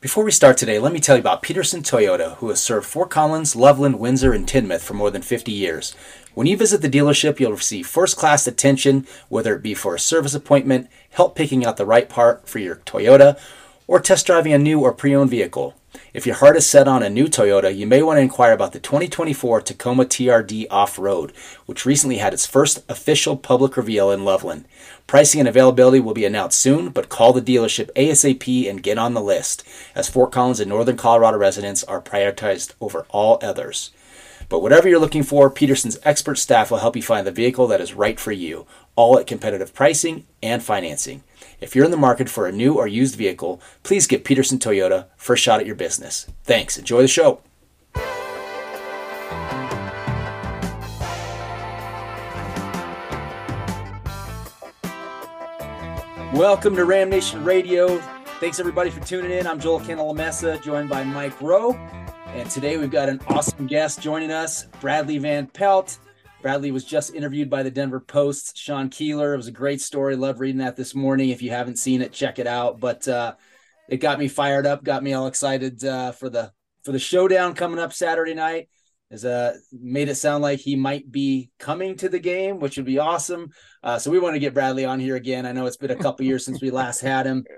Before we start today, let me tell you about Peterson Toyota, who has served Fort Collins, Loveland, Windsor, and Timnath for more than 50 years. When you visit the dealership, you'll receive first class attention, whether it be for a service appointment, help picking out the right part for your Toyota, or test driving a new or pre owned vehicle. If your heart is set on a new Toyota, you may want to inquire about the 2024 Tacoma TRD Off Road, which recently had its first official public reveal in Loveland. Pricing and availability will be announced soon, but call the dealership ASAP and get on the list, as Fort Collins and Northern Colorado residents are prioritized over all others. But whatever you're looking for, Peterson's expert staff will help you find the vehicle that is right for you, all at competitive pricing and financing. If you're in the market for a new or used vehicle, please give Peterson Toyota first shot at your business. Thanks. Enjoy the show. Welcome to Ram Nation Radio. Thanks everybody for tuning in. I'm Joel Cantalamessa, joined by Mike Rowe. And today we've got an awesome guest joining us, Bradlee Van Pelt. Bradlee was just interviewed by the Denver Post, Sean Keeler. It was a great story. Love reading that this morning. If you haven't seen it, check it out. But uh, it got me fired up, got me all excited uh, for the for the showdown coming up Saturday night. Is uh made it sound like he might be coming to the game, which would be awesome. Uh, so we want to get Bradlee on here again. I know it's been a couple years since we last had him.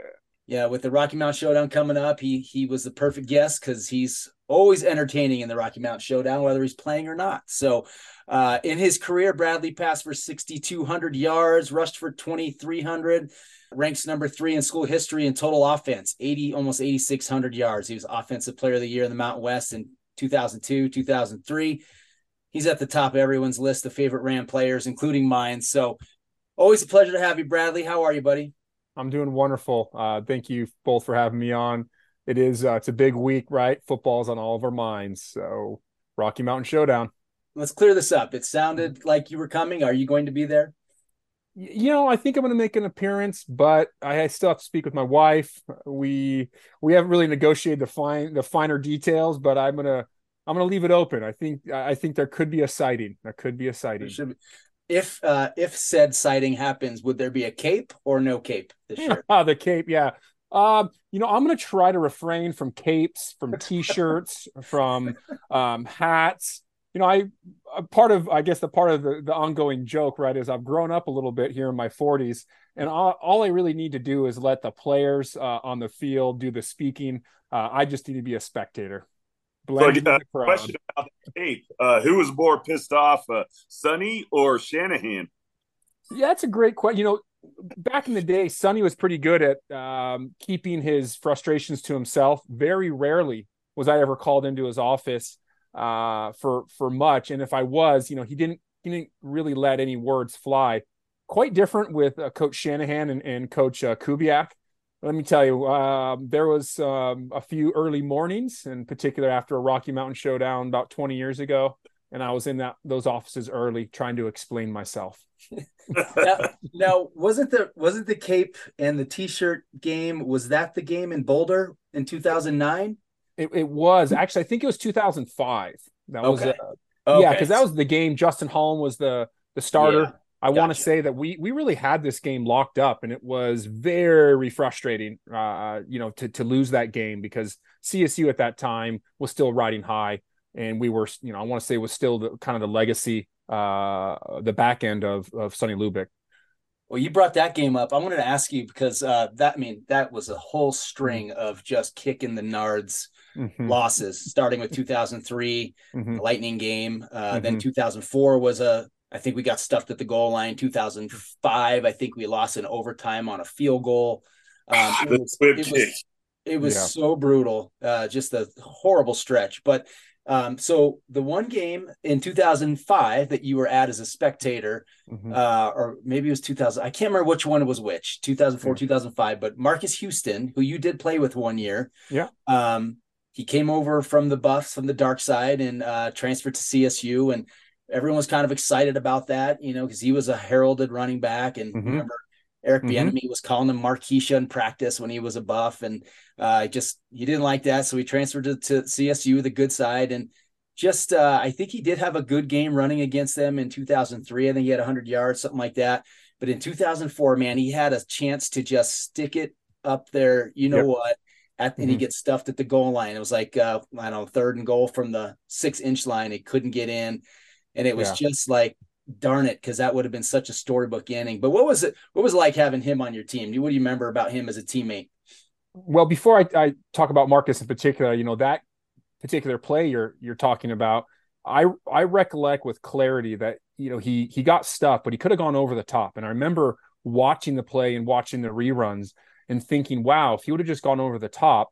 Yeah, with the Rocky Mountain Showdown coming up, he he was the perfect guest because he's always entertaining in the Rocky Mountain Showdown, whether he's playing or not. So uh, in his career, Bradlee passed for 6,200 yards, rushed for 2,300, ranks number three in school history in total offense, 80, almost 8,600 yards. He was Offensive Player of the Year in the Mountain West in 2002, 2003. He's at the top of everyone's list of favorite Ram players, including mine. So always a pleasure to have you, Bradlee. How are you, buddy? I'm doing wonderful. Uh, thank you both for having me on. It is uh, it's a big week, right? Football's on all of our minds. So Rocky Mountain Showdown. Let's clear this up. It sounded like you were coming. Are you going to be there? You know, I think I'm going to make an appearance, but I still have to speak with my wife. We we haven't really negotiated the fine the finer details, but I'm gonna I'm gonna leave it open. I think I think there could be a sighting. There could be a sighting. Be. If uh, if said sighting happens, would there be a cape or no cape this year? the cape, yeah. Um, you know, I'm going to try to refrain from capes, from t-shirts, from um, hats. You know, I part of I guess the part of the, the ongoing joke, right, is I've grown up a little bit here in my 40s, and all, all I really need to do is let the players uh, on the field do the speaking. Uh, I just need to be a spectator. So, uh, question about the cape: uh, Who was more pissed off, uh, Sonny or Shanahan? Yeah, that's a great question. You know, back in the day, Sonny was pretty good at um, keeping his frustrations to himself. Very rarely was I ever called into his office uh, for for much, and if I was, you know, he didn't he didn't really let any words fly. Quite different with uh, Coach Shanahan and, and Coach uh, Kubiak. Let me tell you, um, there was um, a few early mornings, in particular after a Rocky Mountain Showdown about 20 years ago, and I was in that those offices early trying to explain myself. now, now, wasn't the wasn't the cape and the t-shirt game was that the game in Boulder in 2009? It, it was actually I think it was 2005. That was okay. Uh, okay. yeah because that was the game. Justin Holland was the the starter. Yeah. I gotcha. want to say that we we really had this game locked up, and it was very frustrating, uh, you know, to to lose that game because CSU at that time was still riding high, and we were, you know, I want to say was still the kind of the legacy uh, the back end of of Sonny Lubick. Well, you brought that game up. I wanted to ask you because uh, that I mean that was a whole string of just kicking the nards mm-hmm. losses, starting with 2003 mm-hmm. Lightning game. Uh, mm-hmm. Then 2004 was a I think we got stuffed at the goal line. 2005, I think we lost in overtime on a field goal. Um, it was, it was, it was yeah. so brutal, uh, just a horrible stretch. But um, so the one game in 2005 that you were at as a spectator, mm-hmm. uh, or maybe it was 2000, I can't remember which one was which, 2004, mm-hmm. 2005, but Marcus Houston, who you did play with one year. Yeah. Um, he came over from the Buffs, from the dark side, and uh, transferred to CSU. And everyone was kind of excited about that, you know, because he was a heralded running back. And mm-hmm. remember, Eric mm-hmm. Bieniemy was calling him Marquisha in practice when he was a buff, and uh, just he didn't like that, so he transferred to, to CSU, the good side, and just uh, I think he did have a good game running against them in 2003. I think he had 100 yards, something like that. But in 2004, man, he had a chance to just stick it up there. You know yep. what? At, and he mm-hmm. gets stuffed at the goal line. It was like uh, I don't know, third and goal from the six inch line. He couldn't get in, and it was yeah. just like darn it, because that would have been such a storybook inning. But what was it? What was it like having him on your team? What do you remember about him as a teammate? Well, before I, I talk about Marcus in particular, you know that particular play you're you're talking about, I I recollect with clarity that you know he he got stuff, but he could have gone over the top. And I remember watching the play and watching the reruns and thinking, wow, if he would have just gone over the top,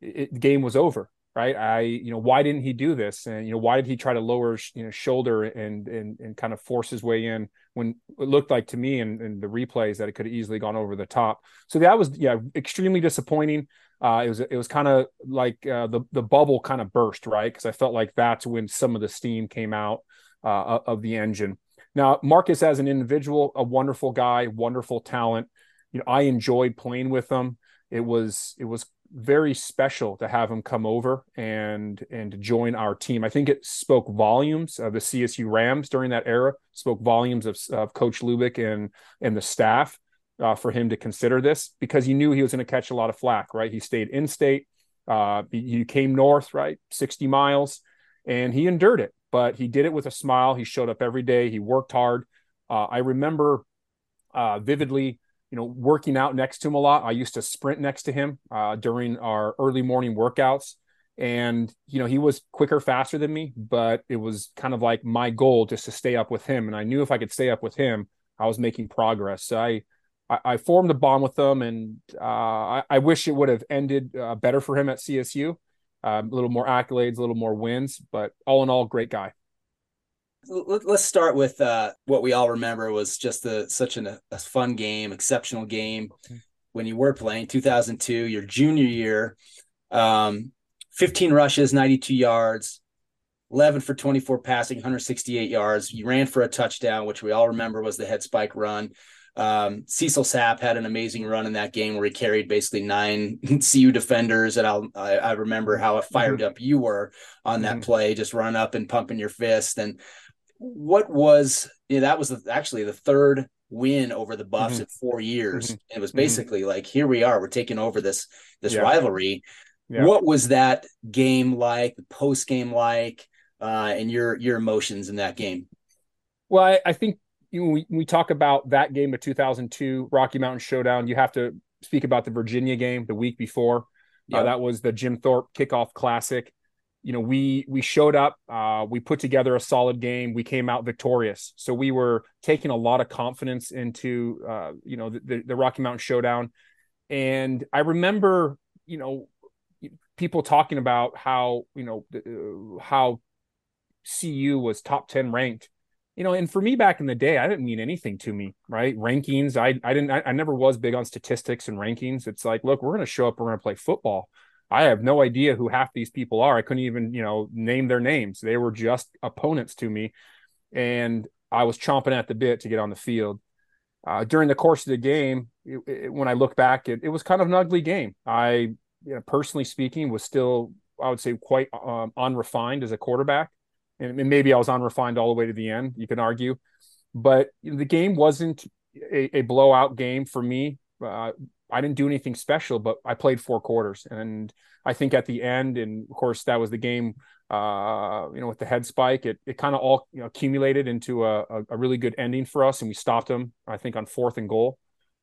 it, the game was over right? I you know why didn't he do this? And you know why did he try to lower you know shoulder and and and kind of force his way in when it looked like to me in, in the replays that it could have easily gone over the top? So that was yeah extremely disappointing. Uh, it was it was kind of like uh, the the bubble kind of burst right? Because i felt like that's when some of the steam came out uh, of the engine. Now marcus as an individual a wonderful guy wonderful talent you know i enjoyed playing with them. it was it was very special to have him come over and and join our team. I think it spoke volumes of the CSU Rams during that era. Spoke volumes of, of Coach Lubick and and the staff uh, for him to consider this because he knew he was going to catch a lot of flack. Right, he stayed in state. Uh, he, came north, right, sixty miles, and he endured it. But he did it with a smile. He showed up every day. He worked hard. Uh, I remember uh, vividly you know, working out next to him a lot. I used to sprint next to him uh, during our early morning workouts. And, you know, he was quicker, faster than me, but it was kind of like my goal just to stay up with him. And I knew if I could stay up with him, I was making progress. So I, I, formed a bond with him, and uh, I, I, wish it would have ended uh, better for him at CSU. Um, a little more accolades, a little more wins, but all in all, great guy let's start with uh, what we all remember was just a, such an, a fun game, exceptional game when you were playing 2002, your junior year. Um, 15 rushes, 92 yards, 11 for 24 passing, 168 yards. You ran for a touchdown, which we all remember was the head spike run. Um, Cecil Sapp had an amazing run in that game where he carried basically nine CU defenders, and I'll, I, I remember how fired mm-hmm. up you were on that mm-hmm. play, just run up and pumping your fist. And what was you know, that was actually the third win over the Buffs mm-hmm. in four years. Mm-hmm. It was mm-hmm. basically mm-hmm. like here we are, we're taking over this this yeah. rivalry. Yeah. What was that game like? The post game like, uh, and your your emotions in that game? Well, I, I think you know, we we talk about that game of 2002 Rocky Mountain Showdown. You have to speak about the Virginia game the week before. Yep. Uh, that was the Jim Thorpe kickoff classic you know we we showed up uh, we put together a solid game. We came out victorious. So we were taking a lot of confidence into uh, you know the, the rocky mountain showdown. And i remember you know people talking about how you know uh, how cu was top 10 ranked. You know and for me back in the day i didn't mean anything to me right? Rankings i i didn't i, I never was big on statistics and rankings. It's like look we're going to show up we're going to play football I have no idea who half these people are. I couldn't even, you know, name their names. They were just opponents to me. And I was chomping at the bit to get on the field. Uh, during the course of the game, it, it, when I look back, it, it was kind of an ugly game. I, you know, personally speaking, was still, I would say, quite um, unrefined as a quarterback. And, and, maybe I was unrefined all the way to the end, you can argue. But the game wasn't a, a blowout game for me. Uh, I didn't do anything special, but I played four quarters, and I think at the end, and of course that was the game. Uh, you know, with the head spike, it it kind of all you know, accumulated into a, a, really good ending for us, and we stopped them. I think on fourth and goal,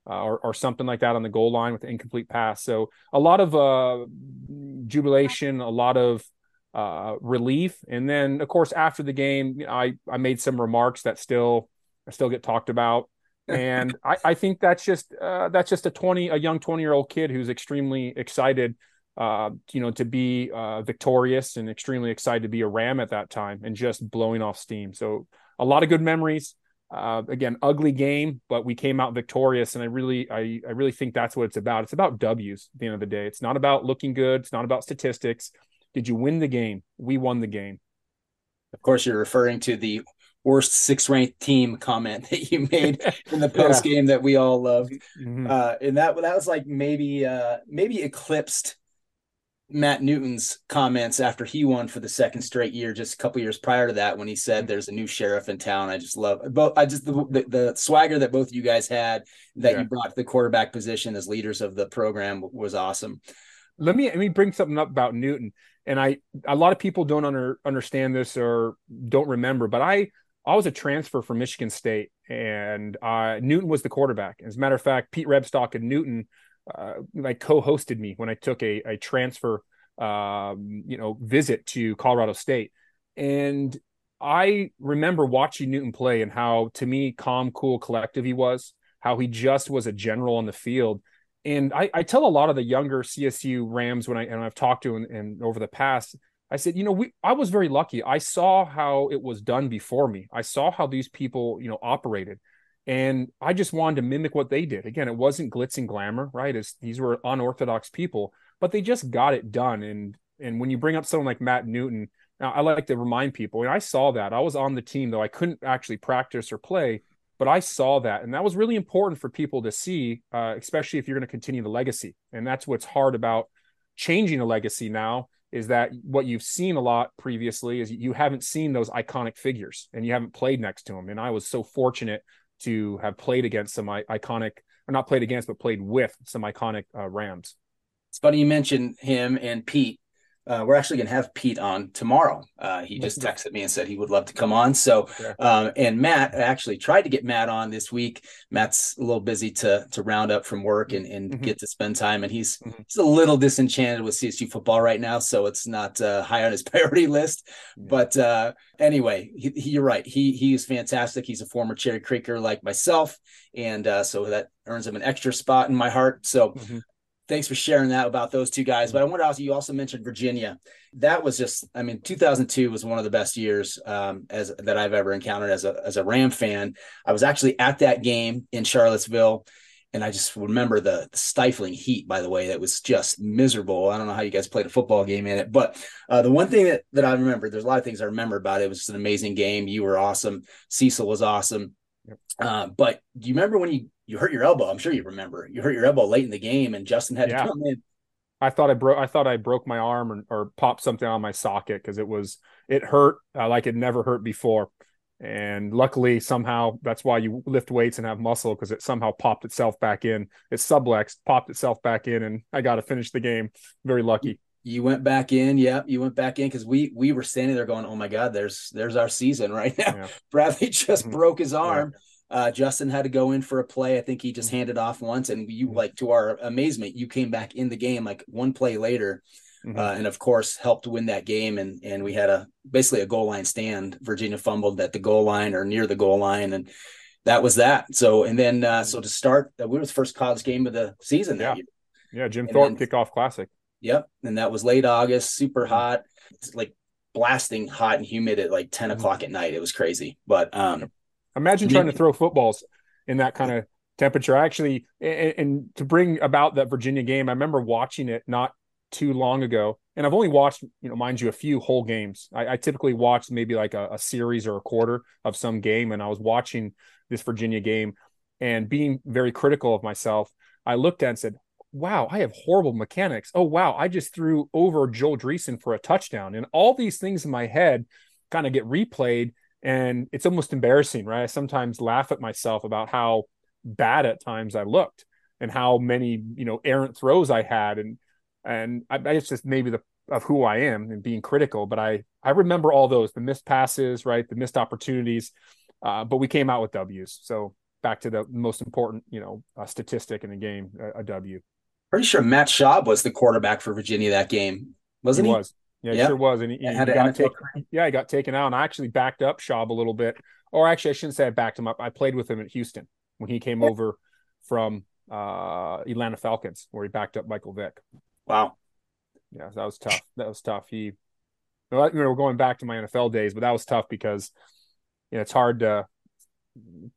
uh, or or something like that on the goal line with incomplete pass. So a lot of uh, jubilation, a lot of uh, relief, and then of course after the game, you know, I I made some remarks that still I still get talked about and I, I, think that's just uh, that's just a twenty a young twenty year old kid who's extremely excited, uh, you know, to be uh, victorious and extremely excited to be a Ram at that time and just blowing off steam. So a lot of good memories. Uh, again, ugly game, but we came out victorious, and I really, I, I really think that's what it's about. It's about W's at the end of the day. It's not about looking good. It's not about statistics. Did you win the game? We won the game. Of course, you're referring to the worst six ranked team comment that you made in the post game yeah. that we all loved. Mm-hmm. Uh, and that that was like maybe uh, maybe eclipsed Matt Newton's comments after he won for the second straight year, just a couple years prior to that, when he said there's a new sheriff in town. I just love both. I just the, the, the swagger that both you guys had that yeah. you brought to the quarterback position as leaders of the program was awesome. let me let me bring something up about Newton. And I a lot of people don't under, understand this or don't remember, but I I was a transfer from Michigan State, and uh, Newton was the quarterback. As a matter of fact, Pete Rebstock and Newton uh, like co-hosted me when I took a, a transfer, um, you know, visit to Colorado State, and I remember watching Newton play and how, to me, calm, cool, collective he was. How he just was a general on the field, and I, I tell a lot of the younger CSU Rams when I and I've talked to and, and over the past, I said, you know, we I was very lucky. I saw how it was done before me. I saw how these people, you know, operated. And I just wanted to mimic what they did. Again, it wasn't glitz and glamour, right? As these were unorthodox people, but they just got it done. And and when you bring up someone like Matt Newton, I like to remind people, and I saw that. I was on the team, though I couldn't actually practice or play, but I saw that. And that was really important for people to see, uh, especially if you're going to continue the legacy. And that's what's hard about changing a legacy now is that what you've seen a lot previously is you haven't seen those iconic figures and you haven't played next to them. And I was so fortunate to have played against some iconic, or not played against, but played with some iconic uh, Rams. It's funny you mentioned him and Pete. Uh, we're actually going to have Pete on tomorrow. Uh, he just texted me and said he would love to come on. So, um, and Matt actually tried to get Matt on this week. Matt's a little busy to to round up from work and, and mm-hmm. get to spend time, and he's mm-hmm. he's a little disenchanted with CSU football right now, so it's not uh, high on his priority list. But uh, anyway, he, he, you're right. He he is fantastic. He's a former Cherry Creeker like myself, and uh, so that earns him an extra spot in my heart. So. Mm-hmm thanks for sharing that about those two guys. But I want to also, you also mentioned Virginia. That was just, I mean, 2002 was one of the best years um, as that I've ever encountered as a as a Ram fan. I was actually at that game in Charlottesville, and I just remember the, the stifling heat. By the way, that was just miserable. I don't know how you guys played a football game in it, but uh, the one thing that that I remember, there's a lot of things I remember about it. It was just an amazing game. You were awesome. Cecil was awesome. Uh, but do you remember when you you hurt your elbow. I'm sure you remember. You hurt your elbow late in the game, and Justin had yeah. to come in. I thought I broke. I thought I broke my arm or, or popped something on my socket because it was it hurt uh, like it never hurt before. And luckily, somehow that's why you lift weights and have muscle because it somehow popped itself back in. It subluxed, popped itself back in, and I got to finish the game. Very lucky. You went back in, yeah. You went back in because we we were standing there going, "Oh my God, there's there's our season right now." Yeah. Bradlee just mm-hmm. broke his arm. Yeah uh, Justin had to go in for a play. I think he just mm-hmm. handed off once, and you mm-hmm. like to our amazement, you came back in the game like one play later, mm-hmm. uh, and of course helped win that game. And and we had a basically a goal line stand. Virginia fumbled at the goal line or near the goal line, and that was that. So and then uh, so to start, uh, we were the first college game of the season yeah. Yeah, Jim and Thorpe then, kickoff classic. Yep, and that was late August, super mm-hmm. hot, it's like blasting hot and humid at like 10 mm-hmm. o'clock at night. It was crazy, but um, Imagine trying to throw footballs in that kind of temperature. I Actually, and, and, to bring about that Virginia game, I remember watching it not too long ago, and I've only watched, you know, mind you, a few whole games. I, I typically watch maybe like a, a series or a quarter of some game, and I was watching this Virginia game and being very critical of myself. I looked at and said, wow, I have horrible mechanics. Oh, wow, I just threw over Joel Dreessen for a touchdown. And all these things in my head kind of get replayed and it's almost embarrassing right? I sometimes laugh at myself about how bad at times i looked and how many you know errant throws i had. And and I, it's just maybe the of who i am and being critical but i i remember all those the missed passes right? The missed opportunities. Uh, but we came out with w's. So back to the most important you know uh, statistic in the game a, a w. Pretty sure matt schaub was the quarterback for virginia that game wasn't he, he? was yeah, it yep. sure was. And he, he got taken, yeah, he got taken out. And I actually backed up Schaub a little bit. Or actually, I shouldn't say I backed him up. I played with him at Houston when he came over from uh, Atlanta Falcons, where he backed up Michael Vick. Wow. Yeah, that was tough. That was tough. He, you know, we're going back to my NFL days, but that was tough because you know it's hard to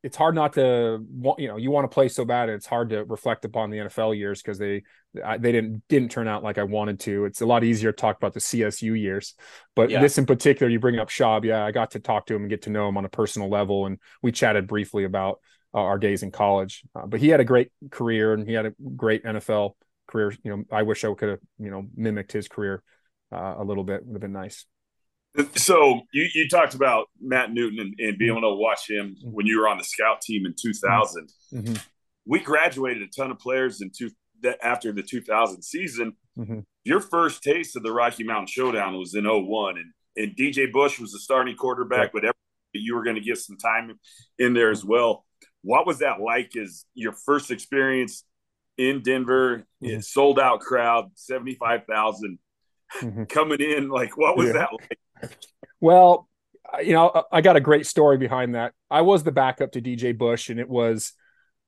it's hard not to you know you want to play so bad it's hard to reflect upon the NFL years because they they didn't didn't turn out like I wanted to. It's a lot easier to talk about the CSU years, but yeah. this in particular, you bring up Schaub. Yeah, I got to talk to him and get to know him on a personal level, and we chatted briefly about uh, our days in college. Uh, but he had a great career and he had a great NFL career. You know, I wish I could have you know mimicked his career uh, a little bit. Would have been nice. So you, you talked about Matt Newton and, and, being able to watch him when you were on the scout team in 2000. Mm-hmm. We graduated a ton of players in two after the 2000 season. Mm-hmm. Your first taste of the Rocky Mountain Showdown was in 01 and and DJ Bush was the starting quarterback, but you were going to get some time in there as well. What was that like? Is your first experience in Denver, mm-hmm. sold out crowd, seventy five thousand mm-hmm. coming in? Like, what was yeah. that like? Well, you know, I got a great story behind that. I was the backup to DJ Bush, and it was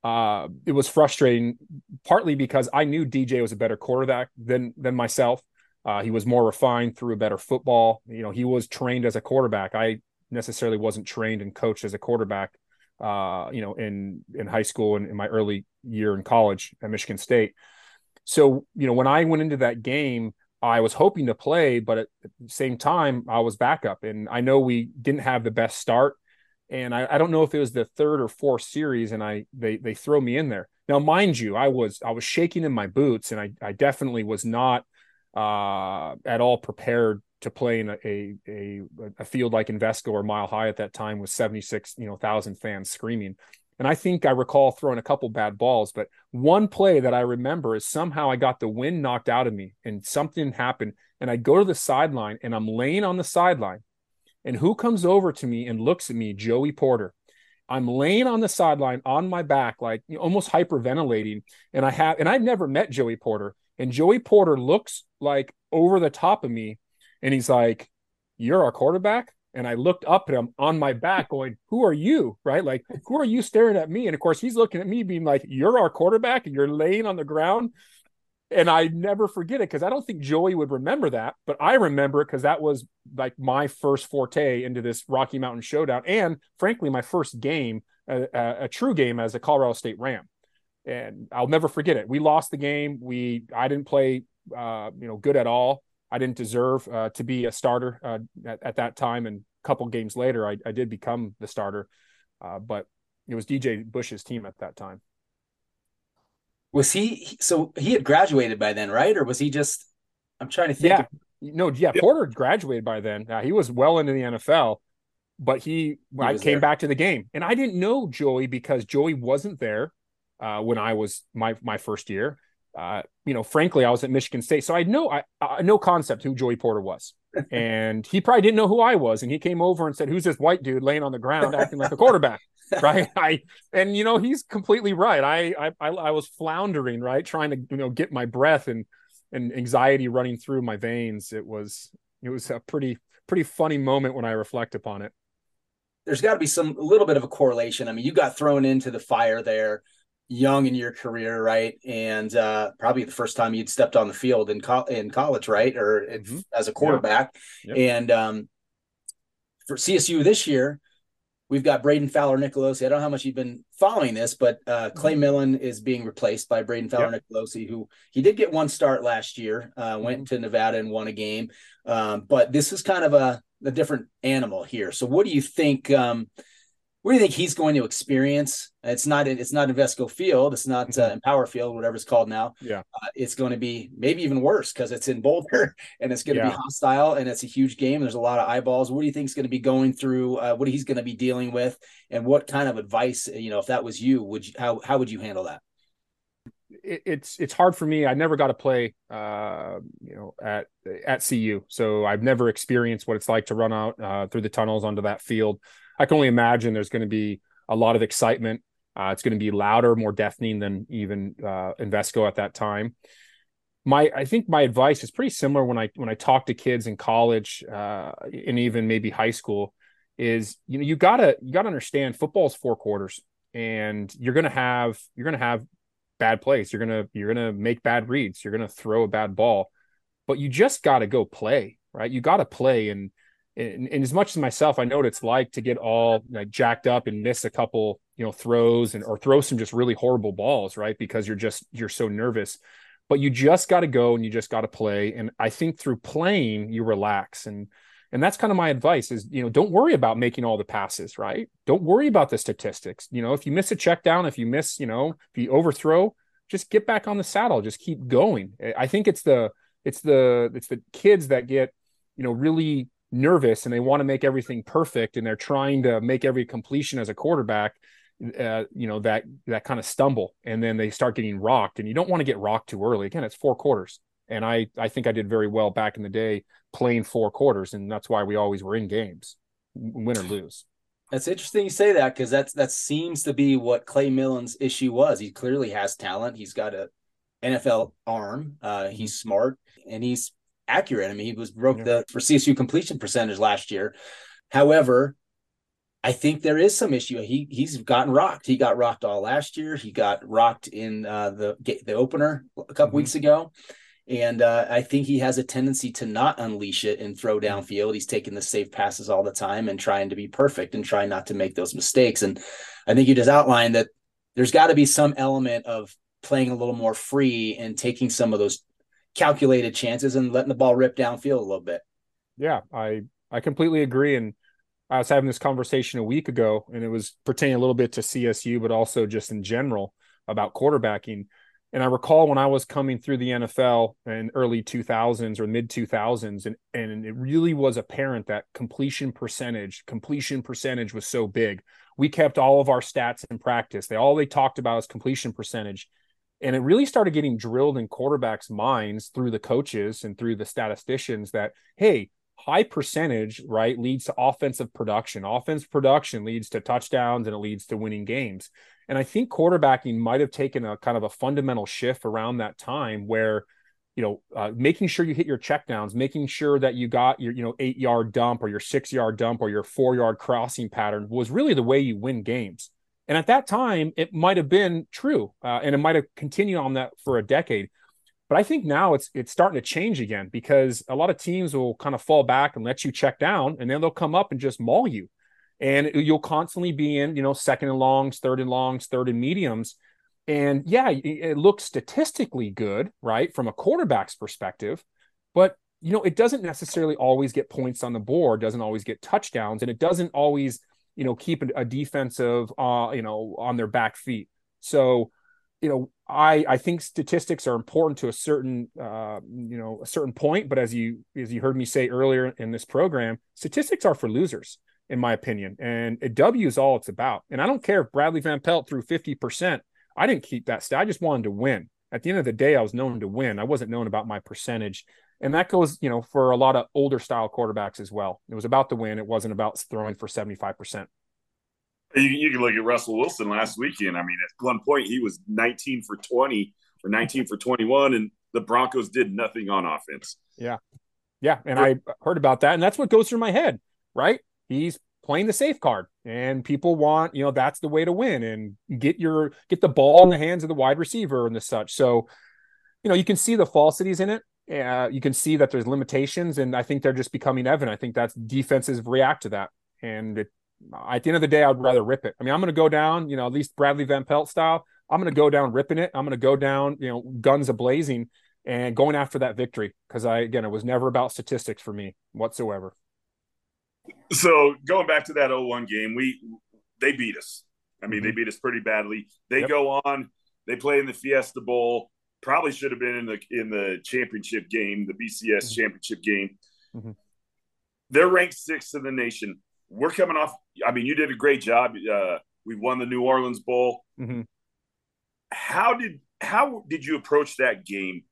uh, it was frustrating, partly because I knew DJ was a better quarterback than than myself. Uh, he was more refined, threw a better football. You know, he was trained as a quarterback. I necessarily wasn't trained and coached as a quarterback. Uh, you know, in in high school and in my early year in college at Michigan State. So, you know, when I went into that game, I was hoping to play, but at the same time, I was backup. And I know we didn't have the best start. And I, I don't know if it was the third or fourth series, and I they they throw me in there. Now, mind you, I was I was shaking in my boots, and I I definitely was not uh, at all prepared to play in a, a, a, a field like Invesco or Mile High at that time with 76, you know, thousand fans screaming. And I think I recall throwing a couple bad balls, but one play that I remember is somehow I got the wind knocked out of me and something happened. And I go to the sideline and I'm laying on the sideline. And who comes over to me and looks at me? Joey Porter. I'm laying on the sideline on my back, like almost hyperventilating. And I have, and I've never met Joey Porter. And Joey Porter looks like over the top of me and he's like, You're our quarterback? And I looked up at him on my back, going, Who are you? Right? Like, who are you staring at me? And of course, he's looking at me, being like, You're our quarterback, and you're laying on the ground. And I never forget it because I don't think Joey would remember that, but I remember it because that was like my first forte into this Rocky Mountain Showdown, and frankly, my first game, a, a, a true game as a Colorado State Ram. And I'll never forget it. We lost the game. We I didn't play, uh, you know, good at all I didn't deserve uh, to be a starter uh, at, at, that time. And a couple games later, I, I did become the starter, uh, but it was DJ Bush's team at that time. Was he so he had graduated by then, right? Or was he just? I'm trying to think. Yeah, of... no, yeah. Porter graduated by then. he was well into the NFL, but he, he I came there. back to the game, and I didn't know Joey because Joey wasn't there uh, when I was my my first year uh, you know, frankly, I was at Michigan State, so I had no, I, I no concept who Joey Porter was, and he probably didn't know who I was, and he came over and said, "Who's this white dude laying on the ground acting like a quarterback?" right? I and you know he's completely right. I, I I was floundering, right, trying to you know get my breath and and anxiety running through my veins. It was it was a pretty pretty funny moment when I reflect upon it. There's got to be some a little bit of a correlation. I mean, you got thrown into the fire there young in your career, right? And uh, probably the first time you'd stepped on the field in co- in college, right, or mm-hmm. as a quarterback. Yeah. Yep. And um, for CSU this year, we've got Brayden Fowler Nicolosi. I don't know how much you've been following this, but uh, Clay mm-hmm. Millen is being replaced by Brayden Fowler yep. Nicolosi, who he did get one start last year, uh, went mm-hmm. to Nevada and won a game. Um, but this is kind of a, a different animal here. So, what do you think? Um, what do you think he's going to experience? It's not it's not Invesco Field, it's not uh, mm-hmm. Empower Field, whatever it's called now. Yeah, uh, it's going to be maybe even worse because it's in Boulder and it's going to yeah. be hostile and it's a huge game. There's a lot of eyeballs. What do you think is going to be going through? Uh, what he's going to be dealing with, and what kind of advice? You know, if that was you, would you how how would you handle that? it's it's hard for me. I never got to play, uh, you know, at at CU, so I've never experienced what it's like to run out uh, through the tunnels onto that field. I can only imagine there's going to be a lot of excitement. Uh, it's going to be louder, more deafening than even uh, Invesco at that time. My, I think my advice is pretty similar when I when I talk to kids in college uh, and even maybe high school. Is you know you gotta you gotta understand football's four quarters, and you're gonna have you're gonna have bad plays. You're gonna you're gonna make bad reads. You're gonna throw a bad ball, but you just got to go play, right? You got to play, and and, and, as much as myself, I know what it's like to get all like jacked up and miss a couple, you know, throws and or throw some just really horrible balls, right? Because you're just you're so nervous. But you just got to go and you just got to play. And I think through playing, you relax. And and that's kind of my advice is, you know, don't worry about making all the passes, right? Don't worry about the statistics. You know, if you miss a check down, if you miss, you know, if you overthrow, just get back on the saddle, just keep going. I think it's the it's the it's the kids that get, you know, really nervous and they want to make everything perfect and they're trying to make every completion as a quarterback uh, you know that that kind of stumble and then they start getting rocked and you don't want to get rocked too early again it's four quarters And I I think I did very well back in the day playing four quarters, and that's why we always were in games, win or lose. That's interesting you say that because that's that seems to be what Clay Millen's issue was. He clearly has talent. He's got a NFL arm. Uh, he's smart and he's accurate. I mean, he was broke yeah. the for CSU completion percentage last year. However, I think there is some issue. He he's gotten rocked. He got rocked all last year. He got rocked in uh, the the opener a couple mm-hmm. weeks ago, and uh, I think he has a tendency to not unleash it and throw downfield. He's taking the safe passes all the time and trying to be perfect and trying not to make those mistakes. And I think you just outlined that there's got to be some element of playing a little more free and taking some of those calculated chances and letting the ball rip downfield a little bit. Yeah, I I completely agree. And I was having this conversation a week ago, and it was pertaining a little bit to CSU, but also just in general about quarterbacking. And I recall when I was coming through the NFL in early 2000s or mid 2000s, and, and it really was apparent that completion percentage, completion percentage was so big. We kept all of our stats in practice. They all they talked about is completion percentage. And it really started getting drilled in quarterbacks' minds through the coaches and through the statisticians that, hey, high percentage, right, leads to offensive production. Offense production leads to touchdowns and it leads to winning games. And I think quarterbacking might have taken a kind of a fundamental shift around that time where, you know, uh, making sure you hit your checkdowns, making sure that you got your, you know, eight yard dump or your six yard dump or your four yard crossing pattern was really the way you win games. And at that time, it might have been true, uh, and it might have continued on that for a decade. But I think now it's it's starting to change again because a lot of teams will kind of fall back and let you check down, and then they'll come up and just maul you. And you'll constantly be in you know second and longs third and longs third and mediums. And yeah it looks statistically good right from a quarterback's perspective. But you know it doesn't necessarily always get points on the board doesn't always get touchdowns and it doesn't always you know keep a, defensive uh you know on their back feet so you know i i think statistics are important to a certain uh you know a certain point but as you as you heard me say earlier in this program statistics are for losers in my opinion. And a W is all it's about. And I don't care if Bradlee Van Pelt threw 50%. I didn't keep that stat. I just wanted to win. At the end of the day, I was known to win. I wasn't known about my percentage. And that goes, you know, for a lot of older style quarterbacks as well. It was about the win. It wasn't about throwing for 75%. You, you can look at Russell Wilson last weekend. I mean, at one point he was 19 for 20 or 19 for 21, and the Broncos did nothing on offense. Yeah. Yeah. And I heard about that. And that's what goes through my head, right? he's playing the safe card and people want you know that's the way to win and get your get the ball in the hands of the wide receiver and the such so you know you can see the falsities in it uh, you can see that there's limitations and i think they're just becoming evident i think that's defenses react to that and it, at the end of the day i'd rather rip it i mean i'm going to go down you know at least bradlee van pelt style i'm going to go down ripping it i'm going to go down you know guns a blazing and going after that victory because i again it was never about statistics for me whatsoever so going back to that 01 game, we they beat us. I mean, mm-hmm. they beat us pretty badly. They yep. go on, they play in the Fiesta Bowl. Probably should have been in the in the championship game, the BCS mm-hmm. championship game. Mm-hmm. They're ranked sixth in the nation. We're coming off. I mean, you did a great job. Uh, we won the New Orleans Bowl. Mm-hmm. How did how did you approach that game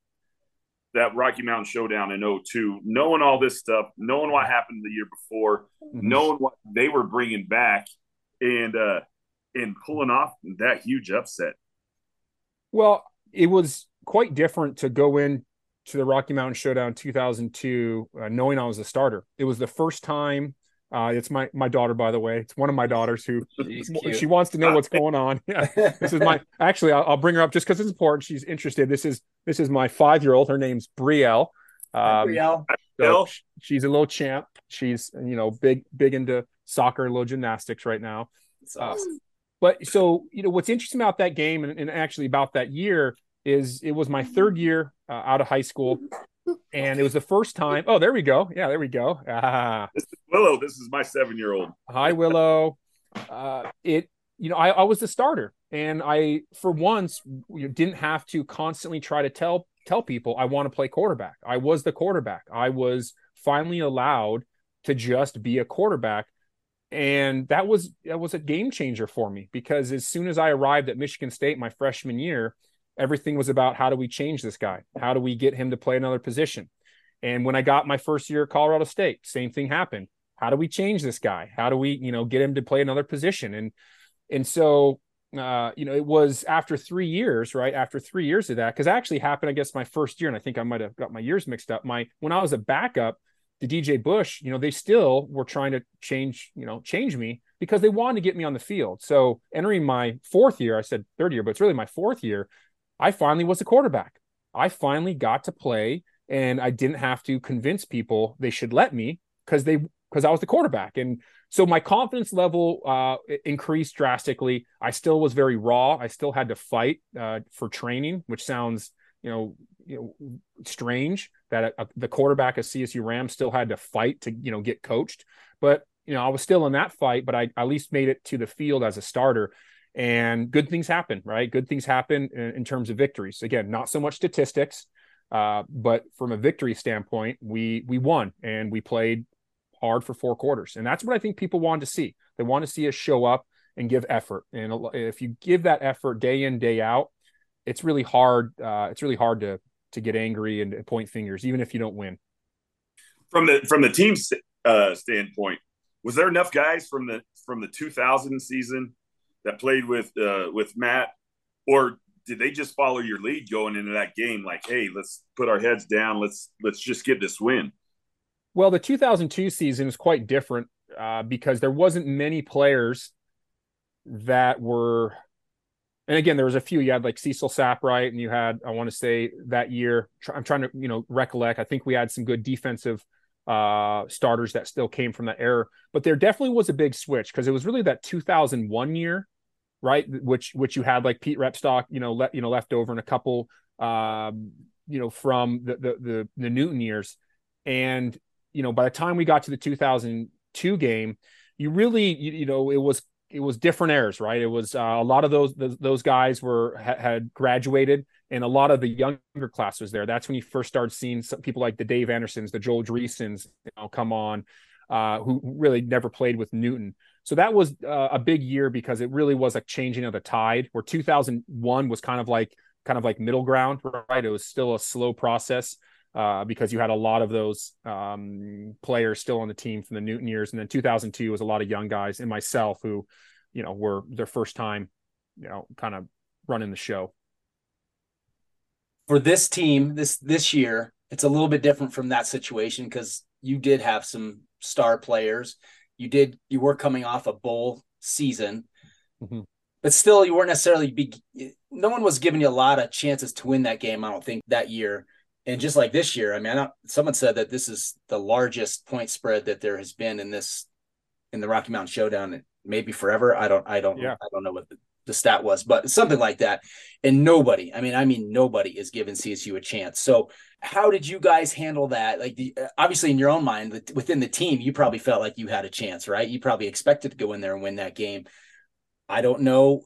that Rocky Mountain Showdown in 02, knowing all this stuff, knowing what happened the year before, mm-hmm. knowing what they were bringing back, and uh, and pulling off that huge upset. Well, it was quite different to go in to the Rocky Mountain Showdown 2002, uh, knowing I was a starter. It was the first time uh, it's my my daughter, by the way. It's one of my daughters who she wants to know what's going on. Yeah, this is my actually. I'll, I'll bring her up just because it's important. She's interested. This is this is my five year old. Her name's Brielle. Um, Brielle. So she's a little champ. She's you know big big into soccer, little gymnastics right now. That's awesome. Uh, but so you know what's interesting about that game and, and, actually about that year is it was my third year uh, out of high school and it was the first time. Oh, there we go. Yeah, there we go. Ah. This is Willow. This is my seven year old. Hi, Willow. Uh, it, you know, I, I was the starter, and I, for once, you didn't have to constantly try to tell tell people I want to play quarterback. I was the quarterback. I was finally allowed to just be a quarterback, and that was that was a game changer for me because as soon as I arrived at Michigan State my freshman year, everything was about how do we change this guy? How do we get him to play another position? And when I got my first year at Colorado State, same thing happened. How do we change this guy? How do we, you know, get him to play another position? And and so uh, you know, it was after three years, right? After three years of that, because actually happened, I guess, my first year, and I think I might have got my years mixed up. My when I was a backup, the DJ Bush, you know, they still were trying to change, you know, change me because they wanted to get me on the field. So entering my fourth year, I said third year, but it's really my fourth year. I finally was a quarterback. I finally got to play, and I didn't have to convince people they should let me because they because I was the quarterback. And so my confidence level uh, increased drastically. I still was very raw. I still had to fight uh, for training, which sounds you know you know strange that a, a, the quarterback of CSU Rams still had to fight to you know get coached. But you know I was still in that fight, but I at least made it to the field as a starter. And good things happen, right? Good things happen in, in terms of victories. Again, not so much statistics, uh, but from a victory standpoint, we we won and we played hard for four quarters. And that's what I think people want to see. They want to see us show up and give effort. And if you give that effort day in, day out, it's really hard. Uh, it's really hard to to get angry and point fingers, even if you don't win. From the from the team's uh, standpoint, was there enough guys from the from the 2000 season that played with uh, with Matt, or did they just follow your lead going into that game? Like, hey, let's put our heads down. Let's let's just get this win. Well, the 2002 season is quite different uh, because there wasn't many players that were, and again, there was a few. You had like Cecil Sapright, and you had, I want to say that year. I'm trying to, you know, recollect. I think we had some good defensive uh, starters that still came from that era, but there definitely was a big switch because it was really that 2001 year, right? Which which you had like Pete Rebstock, you know, let you know left over in a couple, um, you know, from the the the, the Newton years, and you know, by the time we got to the 2002 game, you really, you, you know, it was it was different eras, right? It was uh, a lot of those those guys were ha- had graduated, and a lot of the younger class was there. That's when you first started seeing some people like the Dave Andersons, the Joel Dreesens, you know, come on, uh, who really never played with Newton. So that was uh, a big year because it really was a changing of the tide. Where 2001 was kind of like kind of like middle ground, right? It was still a slow process uh, because you had a lot of those um, players still on the team from the Newton years, and then 2002 was a lot of young guys and myself who, you know, were their first time, you know, kind of running the show. For this team, this this year, it's a little bit different from that situation because you did have some star players. You did you were coming off a bowl season. Mm-hmm but still you weren't necessarily be no one was giving you a lot of chances to win that game i don't think that year and just like this year, I mean, I someone said that this is the largest point spread that there has been in this in the Rocky Mountain Showdown, maybe forever. I don't, I don't, yeah. I don't know what the, the stat was, but something like that. And nobody, I mean, I mean, nobody is giving CSU a chance. So, how did you guys handle that? Like, the, obviously, in your own mind, within the team, you probably felt like you had a chance, right? You probably expected to go in there and win that game. I don't know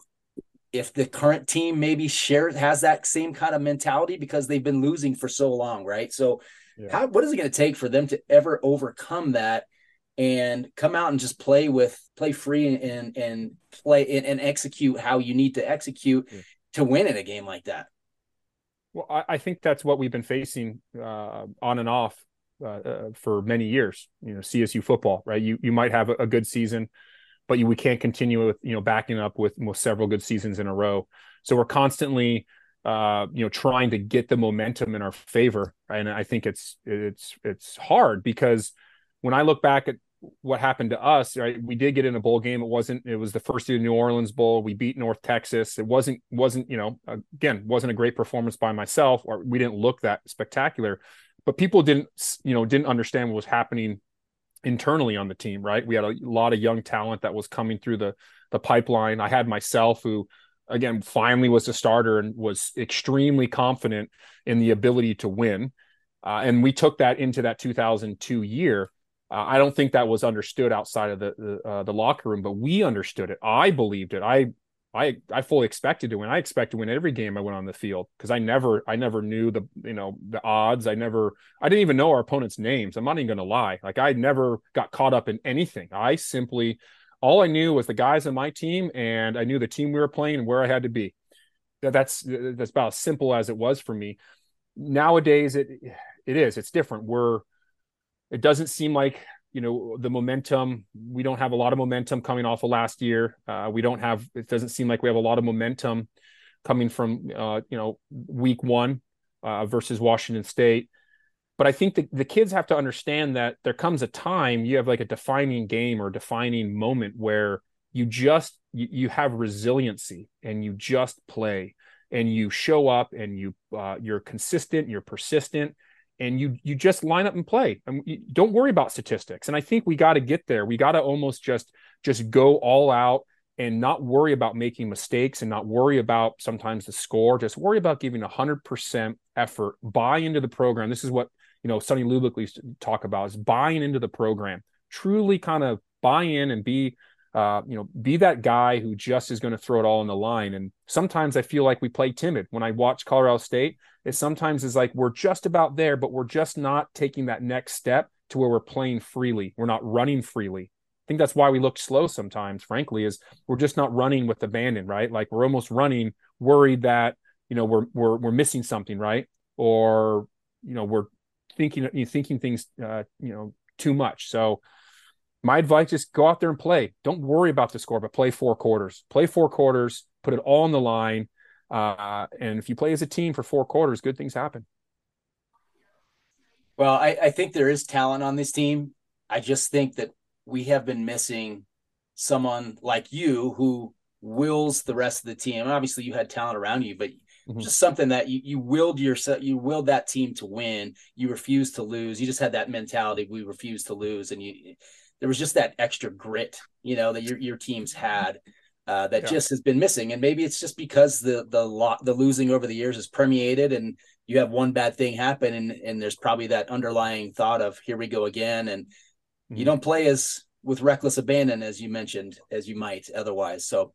if the current team maybe shares has that same kind of mentality because they've been losing for so long, right? So, yeah. how what is it going to take for them to ever overcome that and come out and just play with play free and and play and, and execute how you need to execute yeah. to win in a game like that? Well, I, I think that's what we've been facing uh, on and off uh, uh, for many years. You know, CSU football, right? You you might have a, a good season but you, we can't continue with you know backing up with, with several good seasons in a row. So we're constantly uh, you know trying to get the momentum in our favor, and I think it's it's it's hard because when I look back at what happened to us, right? We did get in a bowl game. It wasn't. It was the first year New Orleans Bowl. We beat North Texas. It wasn't wasn't you know again wasn't a great performance by myself, or we didn't look that spectacular. But people didn't you know didn't understand what was happening internally on the team, right? We had a lot of young talent that was coming through the the pipeline. I had myself who again finally was a starter and was extremely confident in the ability to win. Uh, and we took that into that 2002 year. Uh, I don't think that was understood outside of the the, uh, the locker room, but we understood it. I believed it. I I I fully expected to win. I expect to win every game I went on the field because I never I never knew the you know the odds. I never I didn't even know our opponents' names. I'm not even going to lie. Like I never got caught up in anything. I simply all I knew was the guys on my team and I knew the team we were playing and where I had to be. That, that's that's about as simple as it was for me. Nowadays, it it is. It's different. We're it doesn't seem like you know the momentum. We don't have a lot of momentum coming off of last year. Uh, we don't have. It doesn't seem like we have a lot of momentum coming from uh, you know week one uh, versus Washington State. But I think the, the kids have to understand that there comes a time you have like a defining game or defining moment where you just you, you have resiliency and you just play and you show up and you uh, you're consistent you're persistent and you you just line up and play. And don't worry about statistics. And i think we got to get there. We got to almost just just go all out and not worry about making mistakes and not worry about sometimes the score. Just worry about giving 100% effort buy into the program. This is what you know sonny lubick used to talk about is buying into the program. Truly kind of buy in and be uh, you know, be that guy who just is going to throw it all on the line. And sometimes I feel like we play timid. When I watch Colorado State. It sometimes is like we're just about there, but we're just not taking that next step to where we're playing freely. We're not running freely. I think that's why we look slow sometimes, frankly, is we're just not running with abandon, right? Like we're almost running worried that, you know, we're we're we're missing something, right? Or, you know, we're thinking you thinking things uh, you know, too much. So my advice is go out there and play. Don't worry about the score, but play four quarters. Play four quarters, put it all on the line. Uh, and if you play as a team for four quarters, good things happen. Well, I, I think there is talent on this team. I just think that we have been missing someone like you who wills the rest of the team. Obviously, you had talent around you, but mm-hmm. just something that you, you willed yourself, you willed that team to win. You refused to lose. You just had that mentality. We refuse to lose, and you there was just that extra grit, you know, that your your teams had. Uh, that yeah. just has been missing, and maybe it's just because the the lot the losing over the years has permeated, and you have one bad thing happen, and and there's probably that underlying thought of here we go again, and mm-hmm. you don't play as with reckless abandon as you mentioned as you might otherwise. So